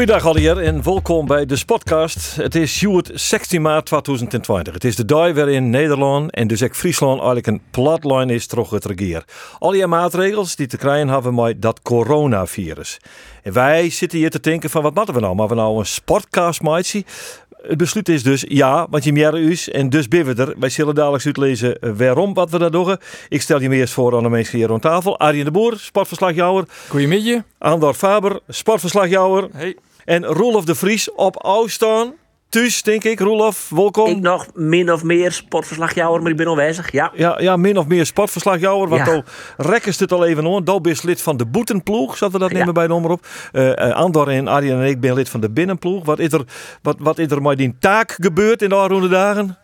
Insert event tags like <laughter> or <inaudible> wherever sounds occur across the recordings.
Goeiedag alweer en welkom bij de Spotcast. Het is Sjoerd 16 maart 2020. Het is de dag waarin Nederland en dus ook Friesland eigenlijk een platline is terug het regeer. Al die maatregels die te krijgen hebben met dat coronavirus. En wij zitten hier te denken van wat moeten we nou? Maar we nou een sportcast maken? Het besluit is dus ja, want je meer is en dus we er. Wij zullen dadelijk uitlezen eh, waarom wat we dat doen. Ik stel je me eerst voor aan de mensen hier rond tafel. Arjen de Boer, sportverslagjouwer. Goedemiddag. Andor Faber, sportverslagjouwer. Hey. En Roelof de Vries op afstand. Thuis, denk ik. Roelof, welkom. Ik nog min of meer sportverslagjouwer, maar ik ben aanwezig. Ja. Ja, ja, min of meer sportverslagjouwer. Want Ja. dan rekkest het al even aan. Dan bent lid van de boetenploeg, zaten we dat Ja. nemen bij de omroep. Eh, Andor en Arjen en ik ben lid van de binnenploeg. Wat is er, wat, wat is er met die taak gebeurd in de aanroende dagen?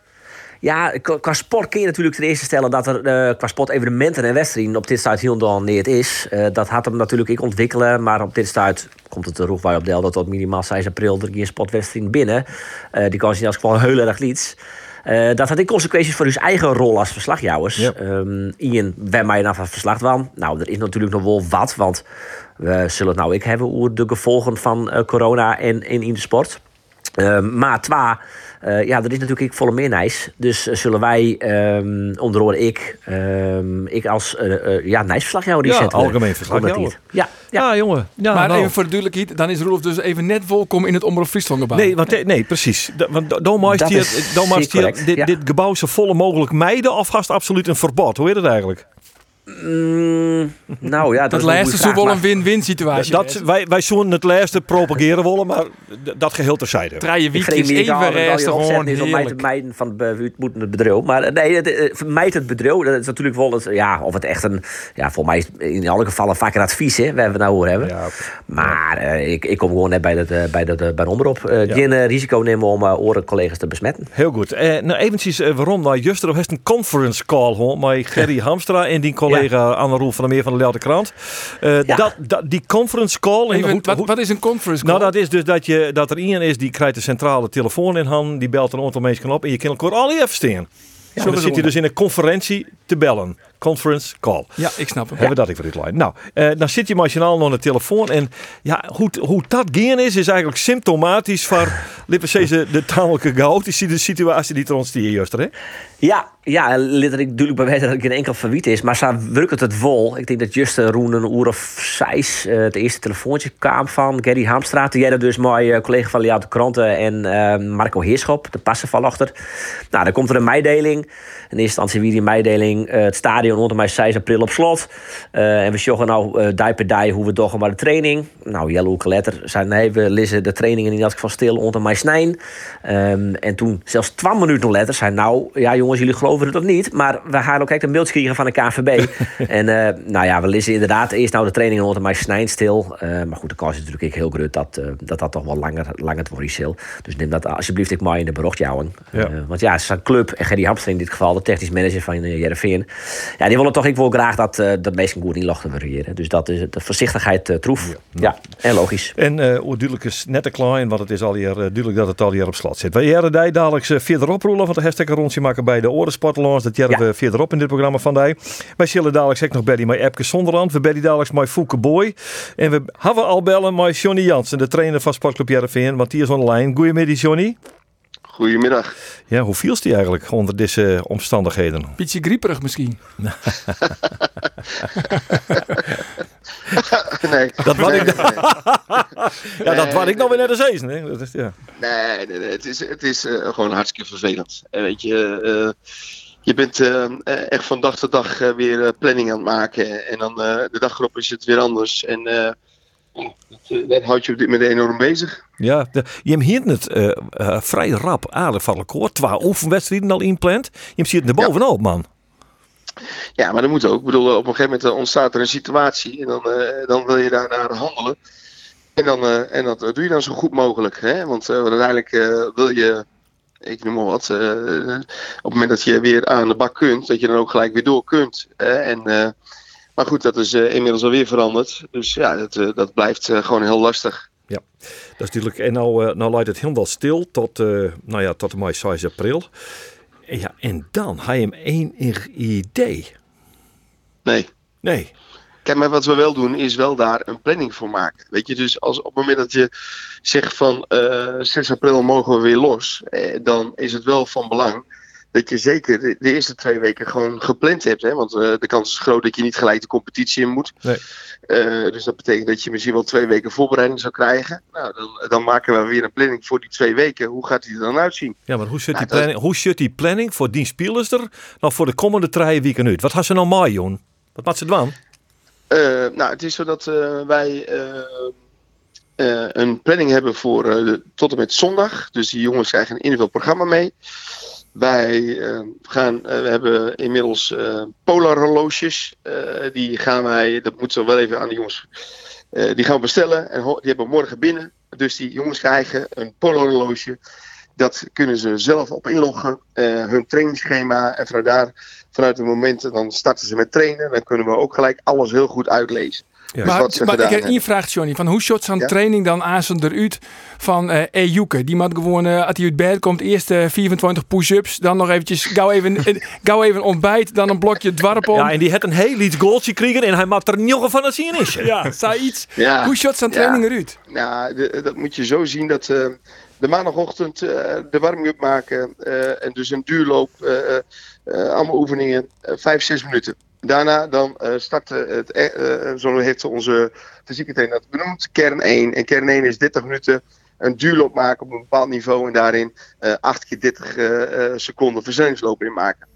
Ja, qua qua sport kun je natuurlijk ten eerste stellen dat er eh, qua sport evenementen en wedstrijden op dit stuit heel dan niet is. Eh, dat had hem natuurlijk ik ontwikkelen, maar op dit stuit komt het er ook bij op deel dat tot minimaal 6 april er geen sportwedstrijd binnen. Eh, die kan zien als gewoon heel erg iets. Dat had ik consequenties voor uw eigen rol als verslagjouwers. Ja. Ehm, Ian, waar mij nou van verslag van? Nou, er is natuurlijk nog wel wat, want we zullen het nou ik hebben over de gevolgen van corona en, en in de sport. Eh, maar twa, eh, ja, er is natuurlijk ik volle meer nijs. Dus eh, zullen wij, ehm onder andere ik, ehm, ik als eh eh, ja, nijsverslagjouwer die Ja, algemeen verslagjouwer. dat. Ja, ja. Ja, jongen. Ja, maar nou. even voor de duidelijkheid, dan is Roelof dus even net welkom in het Omroep Friesland gebouw. Nee, want, nee, precies. Da- Want da- dan maakt Dat hier, dit, ja. dit gebouw zo volle mogelijk meiden of gast absoluut een verbod. Hoe is het eigenlijk? Mm, nou ja, <laughs> dat, dat laatste wel een win-win situatie. Dat, wij, wij zouden het laatste propageren willen, maar dat geheel terzijde. Vreem niet even al, rest je gewoon is om mij te mijden van het moet het bedrijf. Maar eh, nee, het, eh, vermijd het bedrijf. Dat is natuurlijk wel, het, ja, of het echt een, ja, voor mij is het in alle gevallen vaak een advies, hè, waar we het nou over hebben. Ja. Maar eh, ik, ik kom gewoon net bij, eh, bij, de, de, bij omroep. Eh. Geen risico nemen om uh, oren collega's te besmetten. Heel goed. Eh, nou, eventjes waarom. Nou, Juster heeft een conference call hoor, met Gerry <laughs> Hamstra en die collega Anne Roel van der Meer van de Leeuwarden Krant. Eh, Ja. dat, dat, die conference call. en Even, hoe- wat, hoe- wat is een conference call? nou, dat is dus dat, je, dat er iemand is die krijgt de centrale telefoon in handen, die belt een aantal mensen op en je kan elkaar al even staan. Ja, dan zit je dus in een conferentie te bellen. Conference call. Ja, ik snap hem. Hebben dat even dit lijn. Nou, eh, dan zit je machinaal nog aan de telefoon. En ja, hoe, hoe dat gaan is, is eigenlijk symptomatisch voor, <laughs> zeggen, de tamelijke chaotische situatie die er ontstaat, Juster. Hè? Ja, ja, letterlijk duidelijk bewijzen dat ik geen enkel verwiet is. Maar ze werkt het vol. Ik denk dat just uh, Roen een uur of zes eh, het eerste telefoontje kwam van Gary Hamstra. Die jij dat dus mooi eh, collega van Liaat de Kranten en eh, Marco Heerschop, de passen van achter. Nou, dan komt er een meideling. In eerste instantie wie die meideling eh, het stadion rondom mij 6 april op slot. Eh, en we joggen nou eh die per die hoe we doggen maar de training. Nou, Jelle Hoeke Letter zei nee, we lezen de trainingen in dat geval stil onder mij snijn. Ehm, en toen, zelfs 12 minuten later, zei nou, ja jongens, jullie geloven het of niet, maar we gaan ook echt een mailtje krijgen van de KNVB. <laughs> en eh, nou ja, we lezen inderdaad eerst nou de trainingen onder mij snijn stil. Maar goed, de kans is natuurlijk heel groot dat, dat dat toch wel langer, langer wordt. Dus neem dat alsjeblieft ik maar in de berocht jouwen. Ja. Want ja, het is een club en Gerry Hamster in dit geval, de technisch manager van uh, Jereveen. Ja, die willen toch ik wil graag dat eh dat mensen goed niet lachen variëren. Dus dat is de voorzichtigheid eh, troef. Ja. en logisch. En eh hoe duidelijk is net te klein, want het is al hier eh, duidelijk dat het al hier op slot zit. Wij jaren die dadelijk eh, verderop rollen, want de hashtag een rondje maken bij de Orensportlons. Dat jaren Ja. we verderop in dit programma van die. Wij zullen dadelijk ook nog Betty met Epke Zonderland. We bellen dadelijk met Fouke Boy. En we hebben al bellen met Johnny Jansen, de trainer van Sportclub Jereveen. Want die is online. Goedemiddag Johnny. Goedemiddag. Ja, hoe viel die eigenlijk onder deze omstandigheden? Beetje grieperig misschien. <laughs> nee. Dat wat nee, ik, nee, ja, dat wat ik nou weer net eens eens. Hè? Dat is, ja. nee, nee, nee. Het is, het is eh, gewoon hartstikke vervelend. En weet je, eh, je bent eh, eh, echt van dag tot dag eh, weer eh, planning aan het maken. En dan eh, de dag erop is het weer anders. En eh, dat, dat houdt je op dit moment enorm bezig. Ja, de, je hebt hier het eh, eh, vrij rap akkoord. Twee oefenwedstrijden al inplant. Je ziet er bovenop, man. Ja, maar dat moet ook. Ik bedoel, op een gegeven moment ontstaat er een situatie. En dan, dan wil je daar naar handelen. En, dan, en dat doe je dan zo goed mogelijk. Hè? Want uiteindelijk wil je Ik noem maar wat. op het moment dat je weer aan de bak kunt, dat je dan ook gelijk weer door kunt. en, maar goed, dat is eh, inmiddels alweer veranderd. Dus ja, dat, eh, dat blijft eh, gewoon heel lastig. Dat is natuurlijk, en nou, nou leidt het helemaal stil tot, nou ja, tot met 6 april. En ja, en dan je hem één idee. Nee. Nee. Kijk, maar wat we wel doen, is wel daar een planning voor maken. Weet je, dus als op het moment dat je zegt van eh 6 april mogen we weer los, eh, dan is het wel van belang dat je zeker de, de eerste twee weken gewoon gepland hebt. Hè? Want eh, de kans is groot dat je niet gelijk de competitie in moet. Nee. Eh, dus dat betekent dat je misschien wel twee weken voorbereiding zou krijgen. Nou, dan, dan maken we weer een planning voor die twee weken. Hoe gaat die er dan uitzien? Ja, maar hoe zit, die Nou, dat- planning, hoe zit die planning voor die spelers er nog voor de komende drie weken uit? Wat had ze nou mooi, Joen? Wat moet ze doen? Eh, nou, het is zo dat wij een planning hebben voor tot en met zondag. Dus die jongens krijgen een individueel programma mee. Wij eh, gaan, eh, we hebben inmiddels eh polar horloges. Die gaan wij, dat moeten we wel even aan de jongens, die gaan bestellen. En die hebben we morgen binnen. Dus die jongens krijgen een polar horloge. Dat kunnen ze zelf op inloggen. hun trainingsschema. En vanuit daar, vanuit het moment, dan starten ze met trainen. Dan kunnen we ook gelijk alles heel goed uitlezen. Ja. Dus Maar, ze maar ik heb één vraag, Johnny. Van hoe shot zo'n Ja? training dan aan zijn eruit van eh Ejuke? Die moet gewoon, eh, als hij uit bed komt, eerst eh, 24 push-ups. Dan nog eventjes gauw even, <laughs> eh, gauw even ontbijt. Dan een blokje dwarpel. Ja, en die had een heel iets goaltje gekregen en hij maakt er nog van het zien is. Ja, zei iets. Ja, Hoe shot zo'n Ja. training eruit? nou, dat moet je zo zien dat eh, de maandagochtend eh, de warming-up maken. eh, en dus een duurloop, eh, eh, eh, allemaal oefeningen, eh, vijf, zes minuten. Daarna dan eh starten het, eh, eh, zo heeft onze fysieke trainer dat benoemd, kern 1. En kern 1 is 30 minuten een duurloop maken op een bepaald niveau en daarin eh 8 keer 30 eh, eh, seconden versnellingsloop in maken.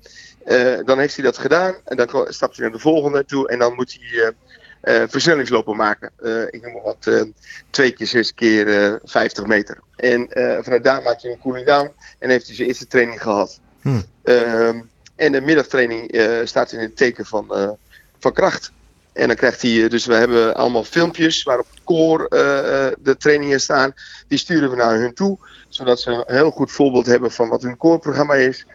Eh, dan heeft hij dat gedaan en dan stapt hij naar de volgende toe en dan moet hij eh, eh, versnellingslopen maken. Eh, ik noem maar wat, eh, twee keer zes keer eh 50 meter. En eh, vanuit daar maakt hij een cooling down en heeft hij zijn eerste training gehad. Hmm. Ehm, en de middagtraining eh, staat in het teken van, eh, van kracht. En dan krijgt hij, eh, dus we hebben allemaal filmpjes waarop eh, eh, de trainingen staan. Die sturen we naar hun toe, zodat ze een heel goed voorbeeld hebben van wat hun core-programma is.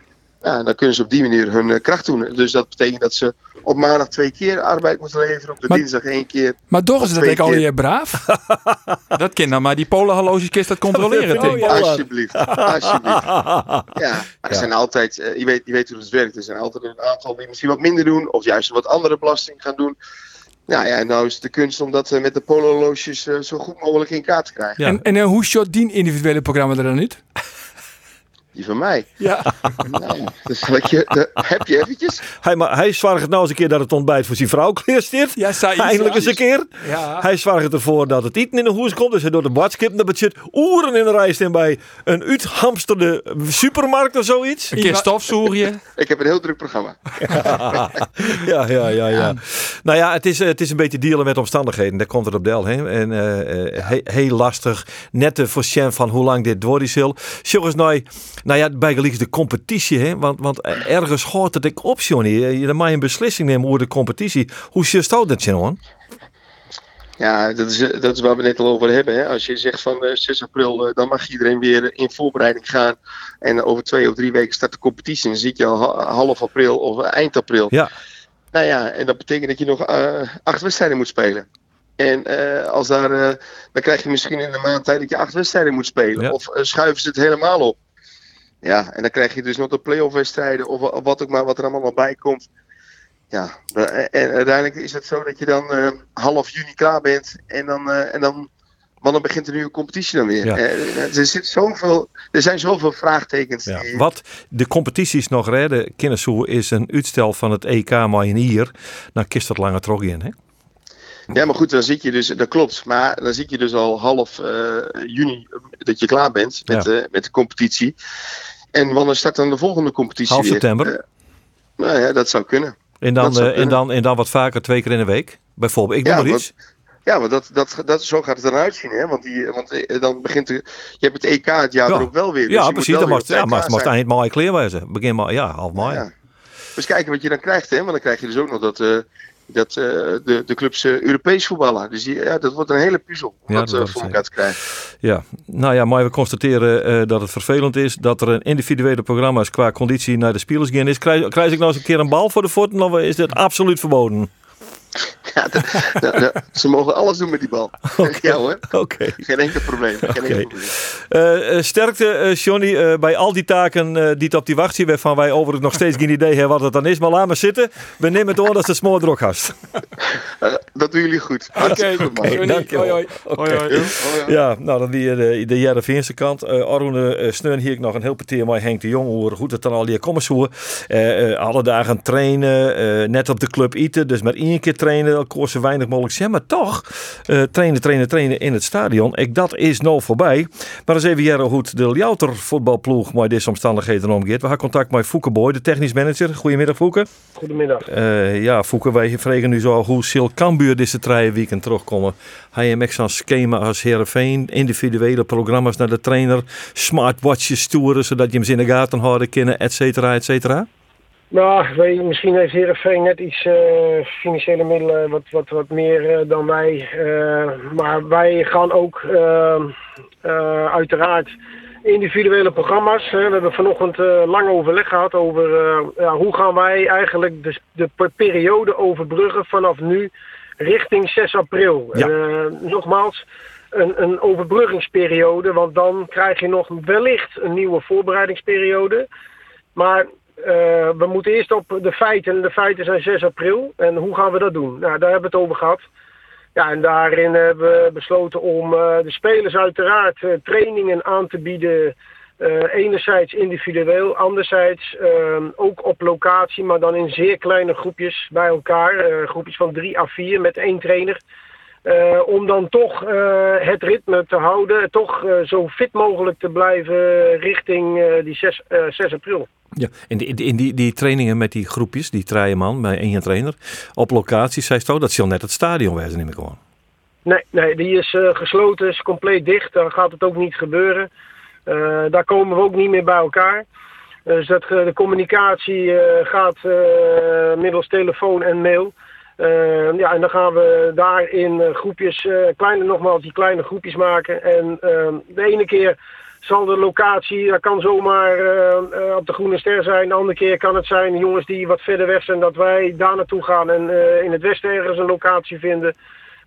Ja, dan kunnen ze op die manier hun eh, kracht doen. Dus dat betekent dat ze op maandag twee keer arbeid moeten leveren, op de Maar- dinsdag één keer. Maar toch is dat ik al keer. hier braaf. <laughs> Dat kan dan, maar die polenhorloges kist dat controleren, Oh, <laughs> Tim. ja. Alsjeblieft, alsjeblieft. <laughs> Ja, maar er Ja. zijn altijd, eh, je, weet, je weet hoe het werkt. Er zijn altijd een aantal die misschien wat minder doen, of juist een wat andere belasting gaan doen. Nou ja, en nou is het de kunst om dat eh, met de pololoosjes eh, zo goed mogelijk in kaart te krijgen. Ja. En, en hoe shot die individuele programma er dan uit? Die van mij. Ja. <laughs> Nou, dus je, heb je eventjes? Hij, maar hij zwaagt nou eens een keer dat het ontbijt voor zijn vrouw klaar staat. Ja, zei. Eindelijk eens een keer. Ja. Hij zwaagt ervoor dat het eten in de hoes komt. Dus hij door de badskip dat budget oeren in de rij staan bij een uithamsterde supermarkt of zoiets. Een keer stofzoerje. <laughs> Ik heb een heel druk programma. <laughs> Ja, ja, ja, ja. Nou ja, het is, eh, het is een beetje dealen met omstandigheden. Daar komt het op del. Hè? En eh, eh, he- heel lastig. Net te voorzien van hoe lang dit door is. Jongens, nou, nou ja, bij de competitie. Hè? Want, want eh, ergens hoort het ik op, Johnny. Eh, Je mag je een beslissing nemen over de competitie. Hoe zit het dat, Johan? Ja, dat is, eh, dat is waar we net al over hebben. Hè. Als je zegt van eh, 6 april, eh, dan mag iedereen weer in voorbereiding gaan. En over twee of drie weken start de competitie. En dan zit je al ha- half april of eind april. Ja. Nou ja, en dat betekent dat je nog eh, acht wedstrijden moet spelen. En eh, als daar, eh, dan krijg je misschien in een maand tijd dat je acht wedstrijden moet spelen. Ja. Of eh, schuiven ze het helemaal op. Ja, en dan krijg je dus nog de play-off wedstrijden of, wa- of wat ook maar wat er allemaal bij komt. Ja, eh, en uiteindelijk is het zo dat je dan eh, half juni klaar bent en dan, eh, en dan, dan begint de nieuwe competitie dan weer. Ja. Er, zit zoveel, er zijn zoveel vraagtekens. Ja. Wat de competities nog redden, Kinnershoe, is een uitstel van het EK maar in hier. Dan kist dat langer terug in, hè? Ja, maar goed, dan zit je dus, dat klopt. Maar dan zit je dus al half juni dat je klaar bent met, Ja. met de competitie. En wanneer start dan de volgende competitie Half weer? september. Eh, nou ja, dat zou kunnen. En dan, eh, en, dan, en dan wat vaker twee keer in de week. Bijvoorbeeld, ik noem Ja, maar iets. Ja, want dat, dat, dat, zo gaat het eruit zien. Hè? Want, die, want eh, dan begint de, je hebt het EK het jaar Ja. er ook wel weer. Dus Ja, precies. Dan op ja, moest zijn. eind mei klaar. Begin maar, ja, half mei. Ja. Dus kijken wat je dan krijgt, hè? Want dan krijg je dus ook nog dat, dat eh, de, de clubs eh, Europees voetballen. Dus die, ja, dat wordt een hele puzzel om Ja, dat dat eh, voor elkaar te krijgen. Ja, nou ja, maar we constateren dat het vervelend is dat er een individuele programma's qua conditie naar de spelers gaan is. Krijg, krijg ik nou eens een keer een bal voor de voeten of is dit absoluut verboden? <laughs> Ja, ze mogen alles doen met die bal. <laughs> Ja hoor, Oké. geen enkel probleem. Geen Oké. enkel probleem. Eh, eh, sterkte, eh, Johnny, eh, bij al die taken eh, die het op die wacht zien, waarvan wij overigens nog steeds geen idee hebben wat het dan is. Maar laat maar zitten. We nemen het aan dat ze smoor druk hast. Eh, dat doen jullie goed. Hartstikke goed, man. Johnny, dankjewel. hoi, hoi. Hoi, hoi. Ja, oh nou dan weer de, de Jereveense kant. Uh, uh, Sneun hier ik nog een heel peteer met Henk de Jong. Hoe goed het dan al die. Uh, uh, alle dagen trainen, uh, net op de club eten. Dus maar één keer trainen, dan kost ze weinig mogelijk. Ja, maar toch, uh, trainen, trainen, trainen in het stadion. Ik, dat is nou voorbij. Maar eens even jaren hoe de Ljouter voetbalploeg met deze omstandigheden omgeeft. We hebben contact met Fouke Boy, de technisch manager. Goedemiddag Fouke. Goedemiddag. Uh, ja, Fouke, wij vregen nu zo hoe Sil Cambuur deze drie weekend terugkomen. Hij heeft zo'n schema als Heerenveen, individuele programma's naar de trainer, smartwatches sturen zodat je hem in de gaten houden kunnen, et cetera, et cetera? Nou, misschien heeft Heerenveen net iets uh, financiële middelen wat, wat, wat meer uh, dan wij. Uh, maar wij gaan ook uiteraard individuele programma's. Hè. We hebben vanochtend lang overleg gehad over ja, hoe gaan wij eigenlijk de, de periode overbruggen vanaf nu richting 6 april. Ja. Nogmaals, een, een overbruggingsperiode, want dan krijg je nog wellicht een nieuwe voorbereidingsperiode. Maar uh, we moeten eerst op de feiten, en de feiten zijn 6 april. En hoe gaan we dat doen? Nou, daar hebben we het over gehad. Ja, en daarin hebben we besloten om uh, de spelers uiteraard trainingen aan te bieden. enerzijds individueel, anderzijds ook op locatie, maar dan in zeer kleine groepjes bij elkaar. groepjes van 3 à 4 met één trainer. Om dan toch het ritme te houden, toch zo fit mogelijk te blijven richting die 6, 6 april. Ja, in, die, die, trainingen met die groepjes, die man bij één trainer, op locatie, zei je dat zal net het stadion wezen, neem ik gewoon. Nee, nee, die is gesloten, is compleet dicht, dan gaat het ook niet gebeuren. daar komen we ook niet meer bij elkaar. Dus dat, de communicatie gaat middels telefoon en mail. Ja, en dan gaan we daar in groepjes, kleine, nogmaals, die kleine groepjes maken. En de ene keer zal de locatie, dat kan zomaar op de Groene Ster zijn. De andere keer kan het zijn jongens die wat verder weg zijn, dat wij daar naartoe gaan en in het westen ergens een locatie vinden.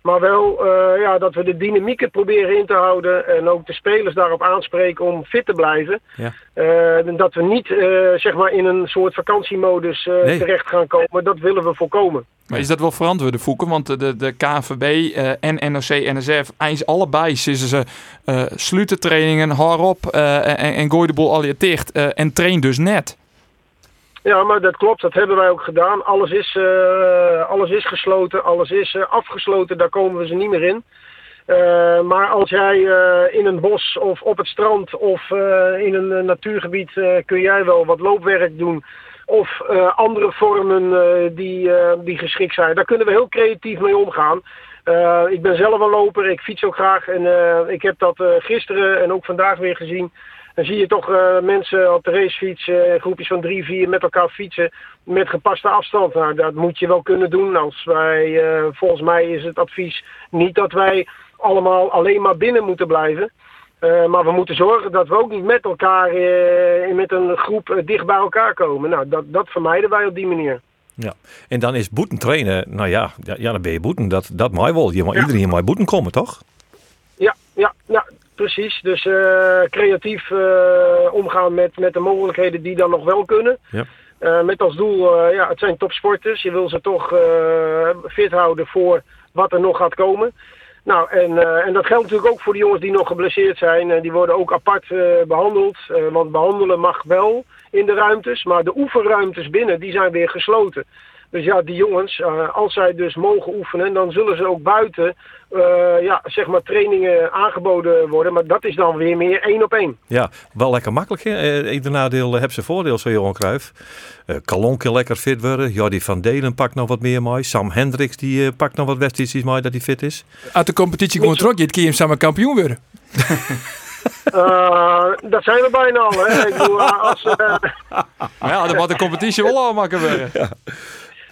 Maar wel uh, ja, dat we de dynamieken proberen in te houden. En ook de spelers daarop aanspreken om fit te blijven. Ja. Uh, dat we niet uh, zeg maar in een soort vakantiemodus nee. terecht gaan komen. Dat willen we voorkomen. Maar is dat wel verantwoord, Voeken? Want de, de KNVB en NOC, NSF, eens allebei zitten ze sluiten trainingen, hard op en, en gooi de boel al je dicht. en train dus net. Ja, maar dat klopt. Dat hebben wij ook gedaan. Alles is, uh, alles is gesloten, alles is uh, afgesloten. Daar komen we ze niet meer in. Uh, maar als jij in een bos of op het strand of in een natuurgebied kun jij wel wat loopwerk doen. Of andere vormen die, die geschikt zijn. Daar kunnen we heel creatief mee omgaan. ik ben zelf een loper, ik fiets ook graag. En ik heb dat gisteren en ook vandaag weer gezien dan zie je toch uh, mensen op de racefiets, uh, groepjes van drie, vier met elkaar fietsen met gepaste afstand. Nou, dat moet je wel kunnen doen. Als wij, uh, volgens mij is het advies niet dat wij allemaal alleen maar binnen moeten blijven. maar we moeten zorgen dat we ook niet met elkaar, met een groep dicht bij elkaar komen. Nou, dat, dat vermijden wij op die manier. Ja, en dan is boeten trainen, nou ja, ja, dan ben je boeten. Dat, dat mag wel. Je mag ja. iedereen mag boeten komen, toch? Ja, ja, ja. Precies, dus uh, creatief uh, omgaan met, met de mogelijkheden die dan nog wel kunnen. Ja. Uh, met als doel, ja, het zijn topsporters. Je wil ze toch fit houden voor wat er nog gaat komen. Nou, en, en dat geldt natuurlijk ook voor de jongens die nog geblesseerd zijn. die worden ook apart behandeld. want behandelen mag wel in de ruimtes. Maar de oefenruimtes binnen, die zijn weer gesloten. Dus ja, die jongens, uh, als zij dus mogen oefenen, dan zullen ze ook buiten uh, ja, zeg maar trainingen aangeboden worden. Maar dat is dan weer meer één op één. Ja, wel lekker makkelijk. Hè? Ieder nadeel heeft zijn voordeel, zo Johan Cruijff. Uh, Kalonke lekker fit worden. Jordi van Delen pakt nog wat meer mooi. Sam Hendricks die uh, pakt nog wat wedstrijdjes mooi dat hij fit is. Uit de competitie gewoon trok je het keer hem samen kampioen worden. Uh, <laughs> dat zijn we bijna al, hè. Ik bedoel, als, <laughs> uh... Ja, dan moet de competitie wel al maken worden. Ja. <laughs>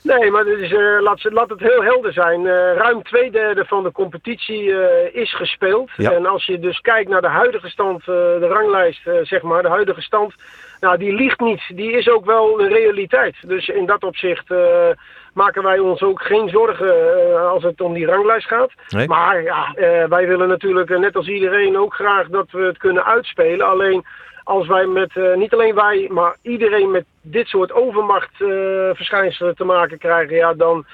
Nee, maar eh, laat, laat het heel helder zijn. Eh, ruim twee derde van de competitie eh, is gespeeld. Ja. En als je dus kijkt naar de huidige stand, de ranglijst, zeg maar, de huidige stand. Nou, die ligt niet. Die is ook wel een realiteit. Dus in dat opzicht maken wij ons ook geen zorgen als het om die ranglijst gaat. Nee. Maar ja, wij willen natuurlijk, net als iedereen, ook graag dat we het kunnen uitspelen. Alleen als wij met, eh, niet alleen wij, maar iedereen met dit soort overmachtverschijnselen te maken krijgen, ja, dan,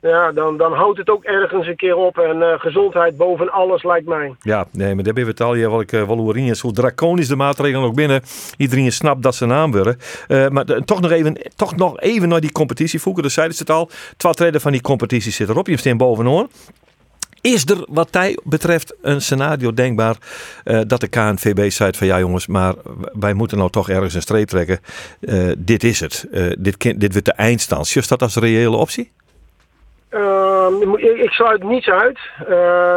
ja, dan, dan houdt het ook ergens een keer op. En eh, gezondheid boven alles lijkt mij. Ja, nee, maar daar ben we het wel, ik, eh, wel is. Hoe draconisch de maatregelen ook binnen. Iedereen snapt dat ze naam. Eh, maar toch, nog even, toch nog even naar die competitie voegen. Dus zeiden ze het al. Twee derde van die competitie zit erop. Je staan bovenaan. Is er wat hij betreft een scenario denkbaar eh, dat de KNVB zei van ja jongens, maar wij moeten nou toch ergens een streep trekken. Eh, dit is het. Eh, dit, dit wordt de eindstand. Just dat als reële optie? Ehm, ik sluit niets uit.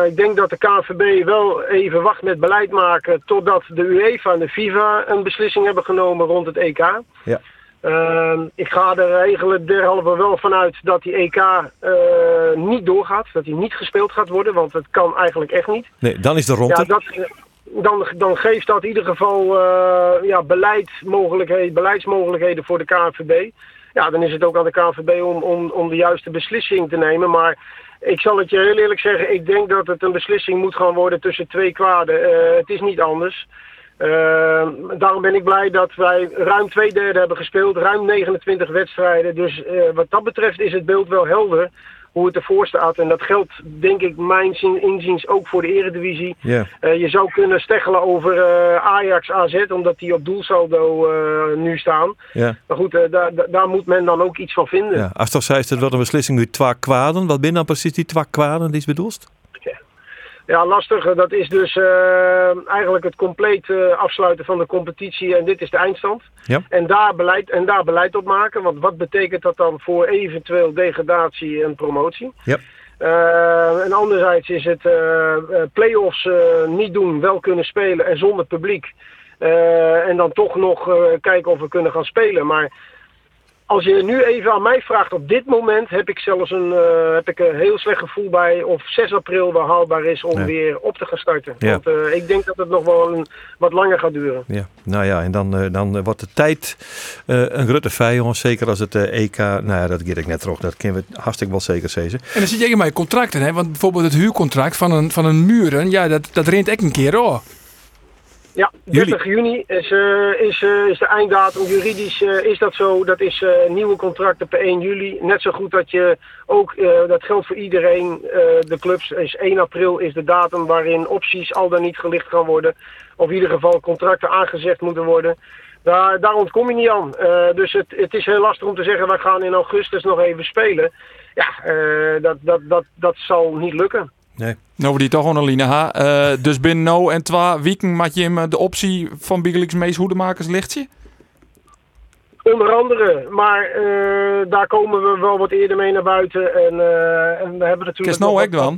Ik denk dat de KNVB wel even wacht met beleid maken totdat de UEFA en de FIFA een beslissing hebben genomen rond het EK. Ja. Ehm, ik ga er eigenlijk derhalve wel vanuit dat die EK eh, niet doorgaat, dat die niet gespeeld gaat worden, want het kan eigenlijk echt niet. Nee, dan is de rond. Ja, dat, dan, dan geeft dat in ieder geval eh, ja, beleidsmogelijkheden, beleidsmogelijkheden voor de KNVB. Ja, dan is het ook aan de KNVB om, om, om de juiste beslissing te nemen. Maar ik zal het je heel eerlijk zeggen, ik denk dat het een beslissing moet gaan worden tussen twee kwaden. Eh, het is niet anders. Eh, daarom ben ik blij dat wij ruim twee derde hebben gespeeld, ruim 29 wedstrijden. Dus eh, wat dat betreft is het beeld wel helder hoe het ervoor staat. En dat geldt denk ik mijn zin- inziens ook voor de eredivisie. Eh, je zou kunnen steggelen over eh, Ajax AZ, omdat die op doelsaldo nu staan. Maar goed, daar, daar- moet men dan ook iets van vinden. Ja, als toch zei het wel een beslissing uit twee kwaden. Wat ben dan precies die twee kwaden die is bedoeld? Ja, lastig. Dat is dus eh, eigenlijk het compleet eh, afsluiten van de competitie. En dit is de eindstand. Ja. En, daar beleid, en daar beleid op maken. Want wat betekent dat dan voor eventueel degradatie en promotie? Ja. Eh, en anderzijds is het play-offs niet doen, wel kunnen spelen en zonder publiek. En dan toch nog kijken of we kunnen gaan spelen. Maar als je nu even aan mij vraagt, op dit moment heb ik zelfs een, eh, heb ik een heel slecht gevoel bij of 6 april wel haalbaar is om weer op te gaan starten. Ja. Want eh, ik denk dat het nog wel een, wat langer gaat duren. Ja, nou ja, en dan, eh, dan wordt de tijd eh, een grote vijand. Zeker als het eh, EK, nou ja, dat geef ik net terug. Dat kunnen we hartstikke wel zeker zeggen. En dan zit je bij contracten, hè? Want bijvoorbeeld het huurcontract van een, van een muren, ja, dat, dat rent echt een keer hoor. Ja, 30 juni is, eh, is, eh, is de einddatum. Juridisch eh, is dat zo. Dat is nieuwe contracten per 1 juli. Net zo goed dat je ook, dat geldt voor iedereen, de clubs, is 1 april is de datum waarin opties al dan niet gelicht gaan worden. Of in ieder geval contracten aangezegd moeten worden. Daar, daar ontkom je niet aan. Dus het, het is heel lastig om te zeggen, wij gaan in augustus nog even spelen. Ja, dat, dat, dat, dat zal niet lukken. Nee. Nou, die toch gewoon Aline ha. Eh, dus binnen nou en twee weken maak je hem eh, de optie van Biggelix Mees Hoedemakers ligt je? Onder andere, maar eh, daar komen we wel wat eerder mee naar buiten. En, eh, en we hebben natuurlijk Kist nou ook dan?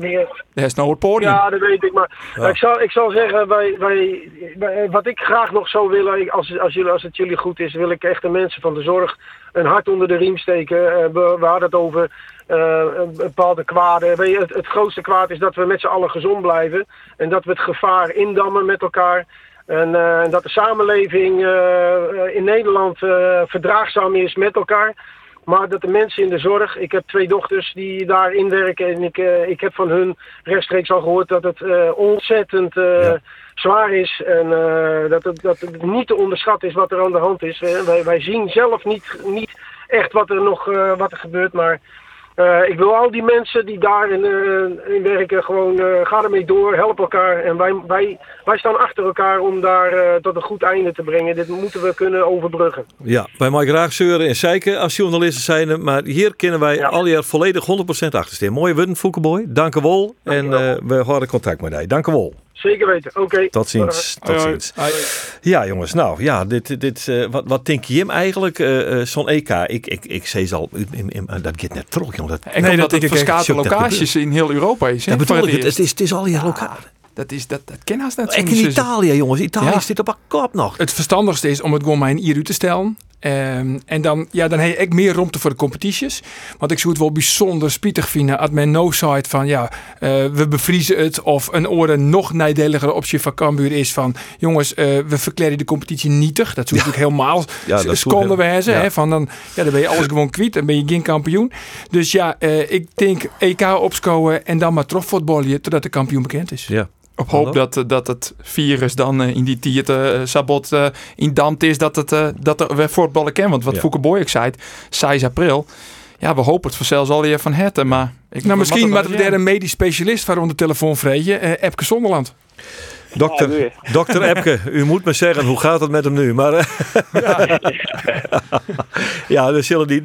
Dat is nou het podium. Ja, dat weet ik. Maar ik, zal, ik zal zeggen, wij, wij, wij- wat ik graag nog zou willen, als, als, jullie, als het jullie goed is, wil ik echt de mensen van de zorg een hart onder de riem steken. Eh, we, we hadden het over een bepaalde kwaden. Weet je, het, het grootste kwaad is dat we met z'n allen gezond blijven. En dat we het gevaar indammen met elkaar. En eh, dat de samenleving eh, in Nederland eh, verdraagzaam is met elkaar. Maar dat de mensen in de zorg, ik heb twee dochters die daarin werken en ik, eh, ik heb van hun rechtstreeks al gehoord dat het eh, ontzettend eh, Ja. zwaar is en eh, dat, het, dat het niet te onderschatten is wat er aan de hand is. Wij, wij, zien zelf niet, niet echt wat er nog eh, wat er gebeurt, maar eh, ik wil al die mensen die daarin eh, in werken gewoon eh ga ermee door, help elkaar en wij, wij, wij staan achter elkaar om daar tot een goed einde te brengen. Dit moeten we kunnen overbruggen. Ja, wij mogen graag zeuren en zeiken als journalisten zijn. Maar hier kunnen wij Ja. al jaar volledig 100% achter staan. Mooie woorden, Foukeboy. Dank u wel. En we houden contact met jou. Dank u wel. Zeker weten. Oké. Tot ziens. Tot ziens. Ja, jongens. Nou, ja, dit, dit, eh, wat, wat denk je hem eigenlijk? eh, eh, Zo'n EK. Ik, ik, ik zei ze al, in, in, in- dat gaat net terug, jongen. Dat, Nee, omdat dat het denk ik echt. verschillende dat locaties in heel Europa is. hè, dat bedoel voor ik. Het, is, het is al hier lokaal. Dat, is, dat, dat ken haast net in zo'n- Italië, jongens. Italië Ja. zit op een kop nog. Het verstandigste is om het gewoon maar in IRU te stellen. Ehm, en dan, ja, dan heb ik meer ruimte voor de competities. Want ik zou het wel bijzonder spietig vinden als men no site van ja, eh, we bevriezen het. Of een oren nog nadeligere optie van Cambuur is van jongens, eh, we verklaren de competitie nietig. Dat zou natuurlijk helemaal Ja, heel- wijzen. ja. Hè, van dan, ja, dan ben je alles <laughs> gewoon kwijt. Dan ben je geen kampioen. Dus ja, eh, ik denk EK opscoren en dan maar trofvoetballen totdat de kampioen bekend is. Ja. Op hoop Hallo? dat, eh, dat het virus dan eh, in die tiert eh, sabot in dampt is dat, het, dat er weer voetballen kan. Want wat Ja. Fouke Boy ik zei, 6 april. Ja, we hopen het vanzelfs al hier van het, maar... Ik, Nou, misschien wat we daar een medisch specialist van onder de telefoon vregen. eh Epke Zonderland. Dokter, Ja, dokter Epke, u moet me zeggen, hoe gaat het met hem nu? Maar, eh, <laughs> ja, dus zullen die,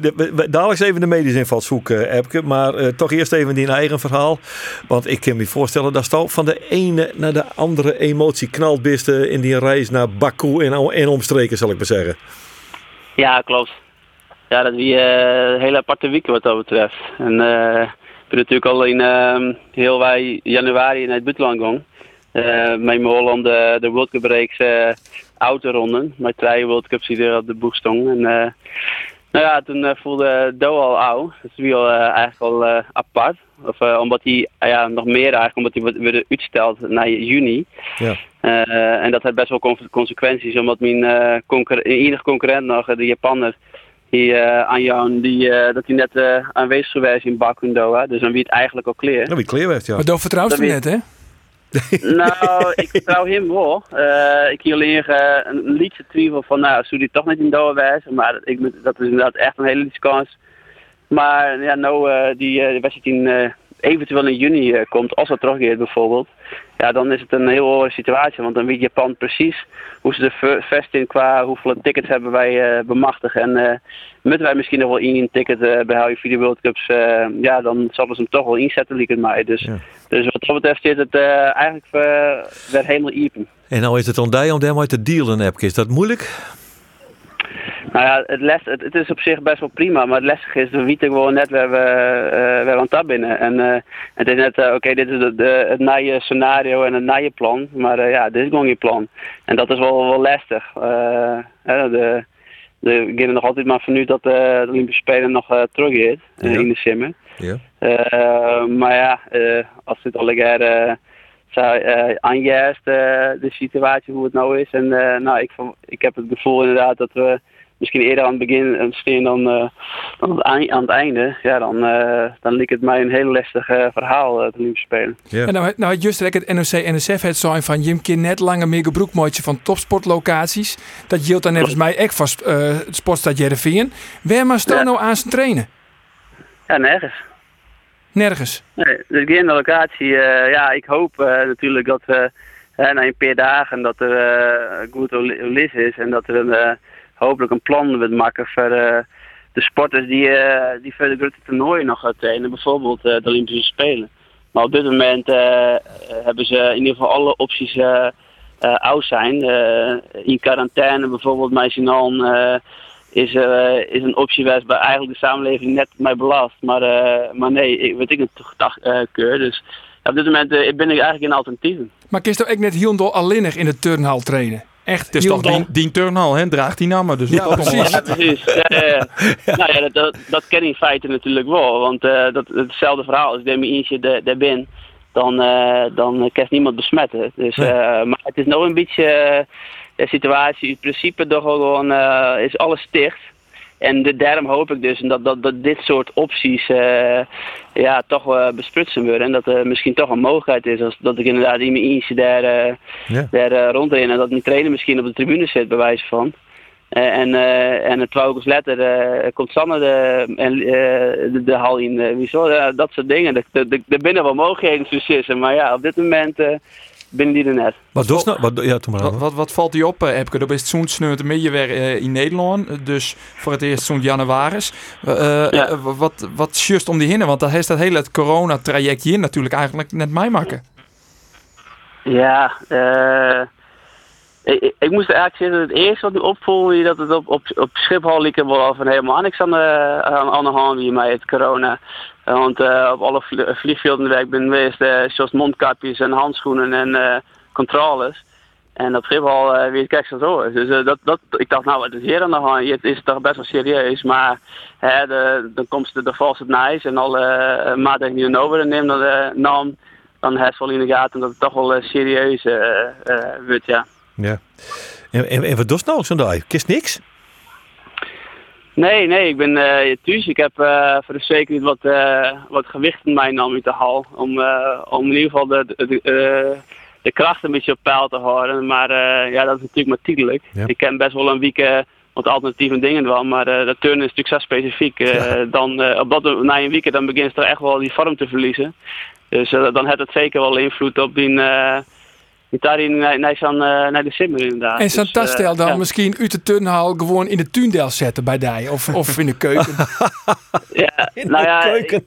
dadelijk even de medisch inval zoeken, Epke. Maar eh, toch eerst even die eigen verhaal. Want ik kan me voorstellen dat je van de ene naar de andere emotie knalt eh, in die reis naar Baku en, en omstreken, zal ik maar zeggen. Ja, klopt. Ja, dat wie eh, een hele aparte week wat dat betreft. En eh ik ben natuurlijk al in ehm, heel wij januari naar het buitenland gegaan. Eh met Holland de, de World Cup reeks eh autoronden. Met drie World Cups die er op de boeg stonden. En eh, nou ja, toen eh, voelde Do al oud. Dat is wie al eh, eigenlijk al eh, apart. Of, eh, omdat hij ah ja, nog meer eigenlijk, omdat hij wordt- werd uitgesteld naar juni. Ja. Eh, en dat heeft best wel con- consequenties, omdat mijn eh concurre- enige concurrent nog, eh, de Japanner, die uh, Anjan, die, eh, dat hij net eh, aanwezig geweest in Baku en Doha. Dus dan wie het eigenlijk al clear. Nou, wie kleer heeft, ja. Maar vertrouwt weet- net, hè? <laughs> nou, ik vertrouw hem wel. Eh, ik hier alleen eh, een liedje twijfel van, nou, zou die toch niet in Doha wijzen. Maar ik, dat is inderdaad echt een hele liedje kans. Maar ja, nou, eh, die, die wedstrijd in, eventueel in juni eh, komt, als dat teruggeeft bijvoorbeeld. Ja, dan is het een heel andere situatie. Want dan weet Japan precies hoe ze ver- vest in qua hoeveel tickets hebben wij eh bemachtigd. En eh moeten wij misschien nog wel één ticket behouden voor de World Cups. ja, dan zullen ze hem toch wel inzetten, lijkt het mij. Dus, Ja. dus wat dat betreft zit het eigenlijk weer helemaal iepen. En nou is het die om daarmee te dealen, Epke. Is dat moeilijk? Nou ja, het, les, het, het is op zich best wel prima, maar het lastige is, we weten gewoon net waar we, eh waar we aan het binnen. En eh, het is net, eh, oké, dit is de, de, het nije scenario en het nije plan, maar eh, ja, dit is gewoon geen plan. En dat is wel, wel lastig. Eh, de, de, we er nog altijd maar vanuit dat eh, de Olympische Spelen nog eh eh, Ja. in de simmer. Ja. Eh, maar ja, eh, als het al eh zou eh aanjuist eh, de situatie hoe het nou is. En eh, nou, ik, van- ik heb het gevoel inderdaad dat we misschien eerder aan het begin eh, staan dan, eh, dan aan het einde. Ja, dan, eh dan lijkt het mij een heel lastig eh, verhaal, eh, het Olympische Spelen. Ja. En nou, nou had juist het NOC-NSF het zijn van je kind net langer meer gebroekmootje van topsportlocaties. Dat geldt dan volgens mij echt vast eh het sportstad Jereveen. Waar maar staan Ja. nou aan zijn trainen? Ja, nergens. Nergens. Nee, dus geen locatie. eh, ja, ik hoop eh, natuurlijk dat we eh, na een paar dagen dat er eh, goed lis is en dat er een, eh, hopelijk een plan wordt maken voor eh, de sporters die, eh, die voor de grote toernooien nog gaan trainen, bijvoorbeeld eh, de Olympische Spelen. Maar op dit moment hebben ze in ieder geval alle opties oud zijn. In quarantaine bijvoorbeeld, eh is, is een optie geweest bij eigenlijk de samenleving net mij belast. Maar, maar nee, ik, weet ik het gedacht keur. Dus op dit moment ben ik eigenlijk in alternatieven. Maar toch ook net heel door alleenig in de turnhal trainen? Echt Het is toch die, die turnhal, hè? Draagt die namen. Dus Ja, precies. Ja, precies. Ja. <laughs> Nou ja, dat, dat, ken ik in feite natuurlijk wel. Want eh, dat, hetzelfde verhaal, als ik er eentje daar ben, dan, eh dan kan niemand besmetten. Dus, eh, maar het is nou een beetje de situatie. In principe toch gewoon is alles dicht. En de, daarom hoop ik dus dat, dat, dat dit soort opties eh, ja, toch wel besprutsen worden. En dat er misschien toch een mogelijkheid is als, dat ik inderdaad in mijn eentje daar, eh Ja. daar eh, rondren. En dat mijn trainer misschien op de tribune zit, bij wijze van. En, en het later eh, komt Sanne de, en, de, de hal in. wieso? Dat soort dingen. Er- binnen wel mogelijkheden sissen. Maar ja, op dit moment binnen die er net. Wat je nou? Wat, ja, maar Wat, wat, wat valt die op, eh, Epke? Dat is zo'n sneurt meer weer eh, in Nederland. Dus voor het eerst zo'n januaris. Eh, eh, Ja. eh, wat, wat is juist om die hinnen? Want daar heeft dat hele corona-traject hier natuurlijk eigenlijk net mij maken. Ja, eh ik, ik- ik moest eigenlijk zeggen, het eerste wat me opviel, is dat het op, op, op Schiphol liep er wel van helemaal niks aan de, aan, aan de hand hier met het corona. Eh, Want eh, op alle vlie- vliegvelden waar ik ben geweest, eh zoals mondkapjes en handschoenen en controles. En op Schiphol uh, weer kijk zo. Dus uh, dat, dat, ik dacht, nou, wat is hier aan de hand? Het is toch best wel serieus. Maar hè, dan komt de, de valse nice en alle uh, maatregelen die er over nemen, dan, nam, dan heeft wel in de gaten dat het toch wel serieus wordt, ja. Ja. En, wat doet nou zo'n dag? Kist niks? Nee, nee, ik ben uh, thuis. Ik heb uh, voor de zekerheid wat, uh, wat gewicht in mij nam uit de hal. Om, om in ieder geval de, de, de, kracht een beetje op peil te houden. Maar ja, dat is natuurlijk maar tijdelijk. Ik ken best wel een week wat alternatieve dingen wel. Maar de turn is natuurlijk zo specifiek. Ja. dan, op dat, na een week dan begint er echt wel die vorm te verliezen. Dus dan heeft het zeker wel invloed op die daarin naar, naar, uh, naar de simmer inderdaad. En zo'n dus, uh, dan ja. misschien uit de tunnel gewoon in de tuindel zetten bij die of, <laughs> of in de keuken. ja, in nou de ja, keuken.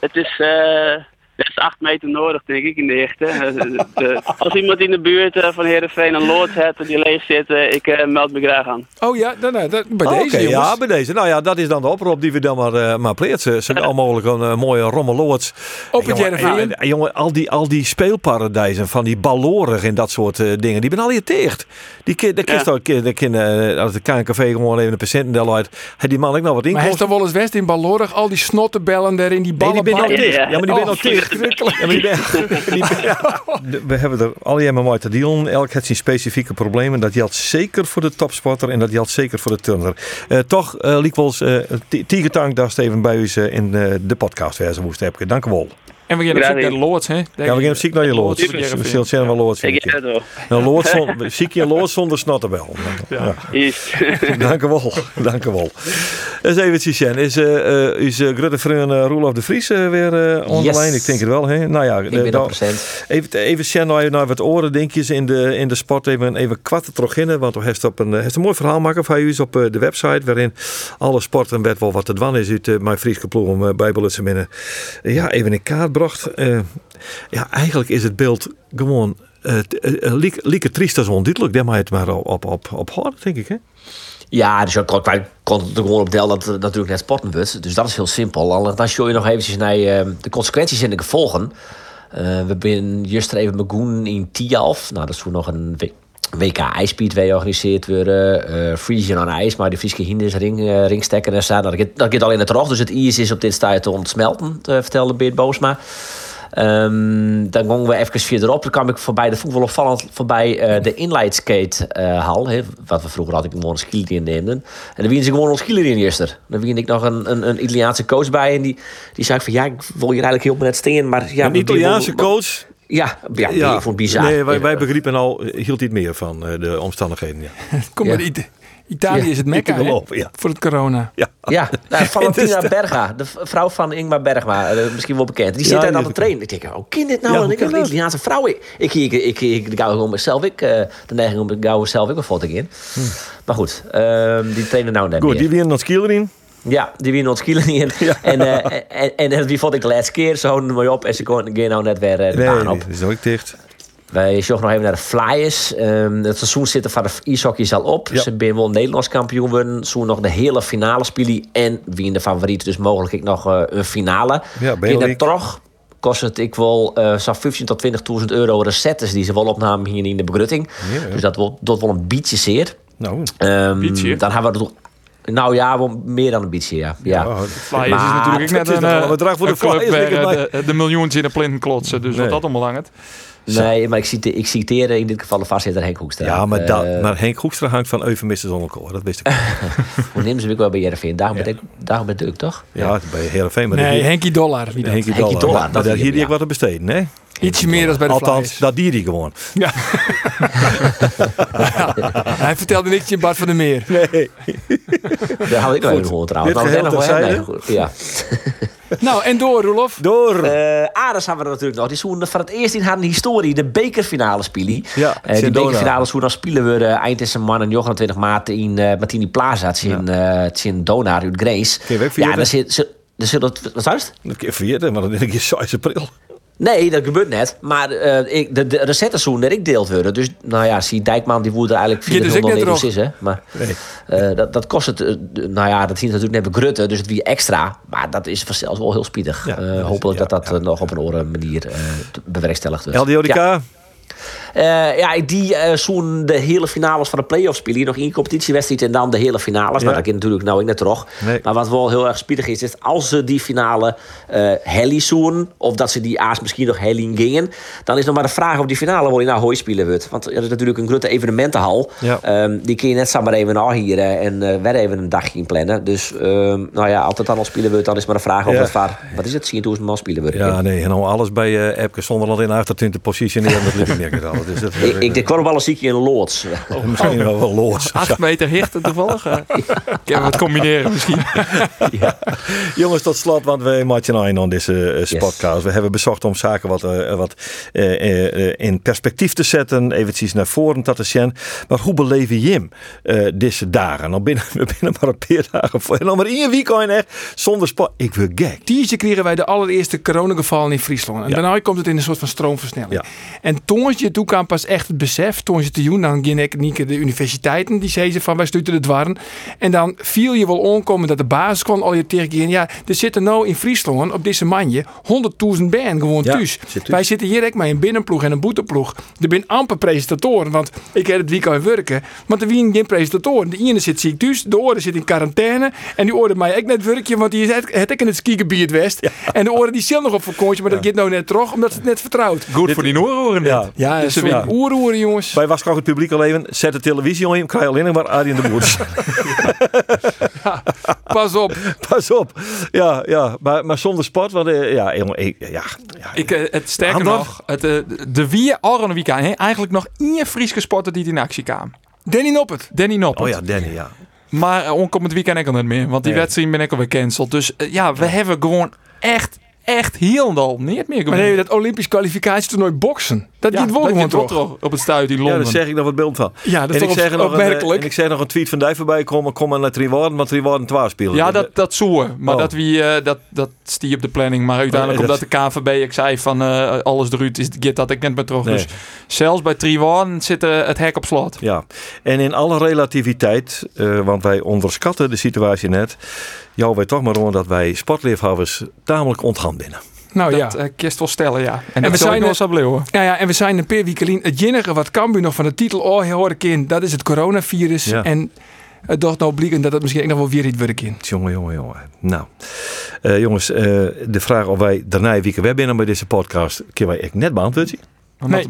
Het is uh, best acht meter nodig denk ik in de hichte. <laughs> als iemand in de buurt uh, van Heerenveen een loods heeft die leeg zit, ik uh, meld me graag aan. Oh ja, dan, dan, dan, bij Oké, deze ja, jongens. bij deze. Nou ja, dat is dan de oproep die we dan maar, uh, maar pleert. Ze al mogelijk een mooie rommeloods. Op het Heerenveen. Ja, jongen, al die, al die speelparadijzen van die ballorig en dat soort dingen, die ben al je teert. Die kind, de kist ook, de kind, als de KNKV gewoon even een patiëntendel uit, had die man ook nog wat Maar hij is toch wel eens west in Ballorig, al die snottenbellen daar in die Nee, die ballen. ben al Ja, ja. Ja, maar die ben Oh, al dicht. Ja, maar die ben, die ben- We hebben er al jaren mee te dealen. Elk heeft zijn specifieke problemen. Dat geldt zeker voor de topsporter en dat geldt zeker voor de turner. Eh, toch, uh, uh, Tigertank daar Steven bij u uh, in uh, de podcast verse moest hebben. Dank u wel. En we gaan op zoek naar de loods, hè? Ja, we gaan op zoek naar je loods. We zullen zien wel loods Ik vinden. heb het wel. Nou, loods zonder, ziek je loods zonder snottenbel. Ja. <laughs> Dank u wel. Dank u wel. Eens even Sjen. Is, uh, uh, is uh, grote vriend uh, Roelof de Vries uh, weer uh, on Yes. the line? Ik denk het wel. Hè? Nou ja, Ik ben. Even, even Sjen, naar, naar wat oren denkjes in de, in de sport. Even, even kwart terug in. Want we hebben op een, heeft een mooi verhaal maken van u op uh, de website. Waarin alle sporten werd wel wat te dwan is uit uh, mijn Friese ploeg om uh, bij binnen. ja, even in kaart Uh, ja, eigenlijk is het beeld gewoon. Uh, lieke, lieke triest als onduidelijk. Daar het maar op, op, op, houden, denk ik. Hè? Ja, dus wij kon het gewoon op delen dat natuurlijk net sporten. Dus dat is heel simpel. Al- Dan show je nog eventjes naar eh, de consequenties en de gevolgen. Eh, we zijn juist even met Goen in Tialf. Nou, dat is toen nog een W- WK IJspeed georganiseerd worden. eh Freezing aan ijs, maar de Friese hinders ring, eh, ringstekken en zo. Dat gaat, dat gaat in het rog. Dus het ijs is op dit stadium te ontsmelten, eh, vertelde Beert Boosma. Ehm, dan gingen we even verderop. Dan kwam ik voorbij, dat vond ik wel opvallend, voorbij de inlightskate eh hal. Wat we vroeger altijd gewoon een in neemden. En dan wien ze gewoon skieler in eerst. Dan wien ik nog een, een, een Italiaanse coach bij. En die, die zei van, ja, ik wil hier eigenlijk heel net staan. Maar ja, een Italiaanse wil- coach. Ja, ja, ja. ik vond het bizar. Nee, wij, wij begrepen al, eh, hield iets meer van eh, de omstandigheden. Ja. <laughs> Kom maar, Ita- Italië Ja, is het mekka, ik op, ja. Voor het corona. Ja. Ja, <laughs> nou, Valentina. Berga, de vrouw van Ingmar Bergma, eh, misschien wel bekend. Die zit daar aan het trainen. Ik denk, hoe kan dit nou? Ja, en ik dacht, een? Italiaanse vrouw. Ik, ik, ik, ik, ik, ik gewoon mezelf, ik, eh, de neiging om de gauw zelf ik een foto in. Maar goed, ehm, die trainen nou net Goed, meer. die weer naar skieler in. Ja, die wie ons kielen in. En, eh, en, en, en die vond ik de laatste keer. Ze houden hem mooi op en ze kon gaan nou net weer eh, de Nee, baan op. dat is ook dicht. Wij zoeken nog even naar de Flyers. Ehm, het seizoen zit er van de ijshockey al op. Ja. Ze zijn wel Nederlands kampioen worden. Zo nog de hele finale spelen. En wie in de favoriet, dus mogelijk ik nog eh, een finale. Ja, in het toch kost het ik wel eh zo'n 15 tot 20.000 euro recettes die ze wel opnamen hier in de begrutting. Ja. Dus dat wil, dat wel een beetje zeer. Nou, Ehm, Beetje? Dan hebben we het nou ja, wel meer dan een beetje, ja. ja. ja, Flyers Maar is natuurlijk ook het net is een, eh, bedrag voor de club Flyers, ik, eh, de, de miljoens in de plinten klotsen. Dus Nee. wat dat allemaal hangt. Nee, maar ik, cite, ik citeer in dit geval de vastzitter Henk Hoekstra. ja maar, dat, Eh, maar Henk Hoekstra hangt van Eufemistes onder elkaar. Dat wist ik. <laughs> Hoe nemen ze ook wel bij JRV? Daarom ben ik, daarom ben ik toch? ja, bij Heerenveen. Maar Nee, dat- Henkie Dollar. Wie dat? Henkie Henkie Dollar. Dollar, Maar dat daar hier die ja. ik wat te besteden, hè? Ietsje meer dan bij de Althans, Flyers. dat die die gewoon. <laughs> Ja. Hij vertelde niks in Bart van der Meer. Nee. <laughs> Daar hou ik nog even gehoord trouwens. Dit Nou, geheel terzijde. Nee, goed. Ja. <laughs> Nou, en door, Roelof. Door. Eh Ares hebben we er natuurlijk nog. Die zoen van het eerst in haar historie de bekerfinale spelen. Ja, Eh, die Sindona. bekerfinale zoen dan spelen we uh, eind is man en 29 maart in eh Martini Plaza. Het is in, eh, is in Donar uit Grace. Ja, daar zit... zit dat, wat was het? Een keer vierde, maar dan denk ik 6 april. Nee, dat gebeurt net. Maar eh, ik, de, de receptenzoen dat ik deelt worden. Dus nou ja, zie Dijkman die woede eigenlijk Ja, dus ik net Nederlands erop. is. Hè? Maar eh, dat, dat kost het. eh, nou ja, dat zien natuurlijk net begrutten. Dus het wie extra. Maar dat is vanzelf wel heel spiedig. Ja, dat is- hopelijk ja, dat dat ja. nog op een oren manier te bewerkstelligd wordt. LDODK. Ja. ja, die uh, zoen de hele finales van de play-offs spelen. Nog één competitiewedstrijd en dan de hele finales. Maar dat kan natuurlijk nou ik net terug. Maar wat wel heel erg spietig is, is als ze die finale uh, heli zoen, of dat ze die aas misschien nog heli gingen, dan is nog maar de vraag of die finale wel in nou hooi spelen wordt. Want er is natuurlijk een grote evenementenhal. Um, die kun je net samen even naar hier en uh, weer even een dagje in plannen. Dus um, nou ja, altijd dan al spelen wordt, dan is maar de vraag of ja. het vaar, wat is het, 10.000 man spelen wordt. Ja, nee, en nou alles bij uh, Epke Zonderland in 28 positioneren, dat lukt niet Dus dat, <laughs> ik, ik denk wel wel een ziekje in loods. <laughs> Oh, misschien wel wel loods. 8 <laughs> meter hichten toevallig. Uh, ik heb het combineren misschien. ja. Jongens, tot slot, want we maken een aan deze uh, podcast. We hebben bezocht om zaken wat, uh, wat uh, in perspectief te zetten, eventjes naar voren te zien. Maar hoe beleven je hem deze dagen? Nou binnen, binnen maar een paar dagen voor. En dan maar één weekend echt zonder sport. Ik wil gek. Tientje kregen wij de allereerste coronagevallen in Friesland. En ja. daarna komt het in een soort van stroomversnelling. Ja. En toen je toen kwam pas echt het besef, toen je te doen, dan ging ik niet de universiteiten die zeiden van wij sluiten het warren. En dan viel je wel onkomen dat de basis kon al je tegen ja, er zitten nou in Friesland op deze manje 100.000 band gewoon ja, thuis. Wij zitten hier ook met een binnenploeg en een boeteploeg. Er zijn amper presentatoren, want ik heb het weekend werken. Want er zijn geen presentatoren. De ene zit ziek thuis, de andere zit in quarantaine. En die oorde mij ik net werkje, want die het, het ik in het skigebied west. Ja. En de oren die zit nog op vakantie, maar dat gaat nou net terug, omdat ze het net vertrouwt. Goed voor die oren Ja, ja dus ja. oren jongens. Bij was het publiek al even, zet de televisie om, krijg je alleen maar Arjen de Boer. <laughs> ja, pas op. Pas op. Ja, ja. Maar, maar zonder sport, want uh, ja, jongen, ik, ja, ja, ik, uh, het sterker nog, het, uh, de wie Arne weekend, eigenlijk nog één Friese sporter die in actie kwam. Danny Noppert. Danny Noppert. Oh ja, Danny, ja. Maar uh, onkomend weekend ik al niet meer, want die nee. wedstrijd ben ik alweer cancelled. Dus ja, we hebben gewoon echt echt heel niet meer Maar nee, dat Olympisch kwalificatietoernooi boksen. Dat ja, gewoon toch op het stuit in Londen. Ja, daar zeg ik nog wat beeld van. Ja, dat is en ik zeg nog Een, en ik zeg nog een tweet van Dijven bij komen. Kom maar naar maar Triworden 12 spelen. Ja, dat, dat zo. Maar oh. dat, wie, uh, dat, dat stie op de planning. Maar uiteindelijk omdat de KVB, ik zei van uh, alles eruit, is dit dat ik net met terug. Nee. Dus zelfs bij Triworden zit uh, het hek op slot. Ja, en in alle relativiteit, want wij onderschatten de situatie net jou weet toch maar rond dat wij sportliefhebbers tamelijk ontgaan binnen. Nou dat, ja, uh, kist wel stellen, ja. En, en we zijn nog zo Ja, ja, en we zijn een per weekelien. Het enige wat Cambuur nog van de titel oh hoor ik in, dat is het coronavirus. Ja. En het dacht nou blijken dat het misschien nog wel weer iets werk in. Jongen, jongen, jongen. Nou, uh, jongens, uh, de vraag of wij daarna week weer binnen bij deze podcast, kunnen wij echt net beantwoorden. Nee.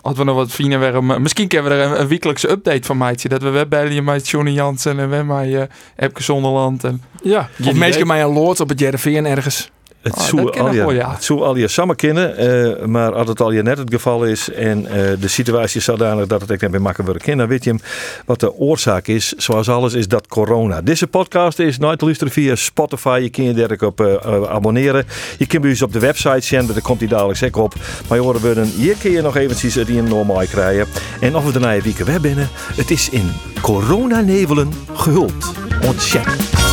Als we nog wat fijner werden. Misschien kunnen we er een, een wekelijkse update van maken. Dat we webbellen met Johnny Jansen en we met uh, Epke Zonderland. En, ja, of meestal mij een lood op het Jereveen ergens. Het oh, zou al, je, ja. het al je samen kennen, uh, maar als het al je net het geval is en uh, de situatie is zodanig dat het ik bij makkelijk kennen, dan weet je hem wat de oorzaak is. Zoals alles is dat corona. Deze podcast is nooit te luisteren via Spotify. Je kunt je direct op uh, abonneren. Je kunt bij ons op de website zenden, daar komt hij dadelijk zeker op. Maar je horen we hier kun je nog eventjes het in normaal krijgen. En of we daarna een week weer binnen. Het is in coronanevelen gehuld. Ontzettend.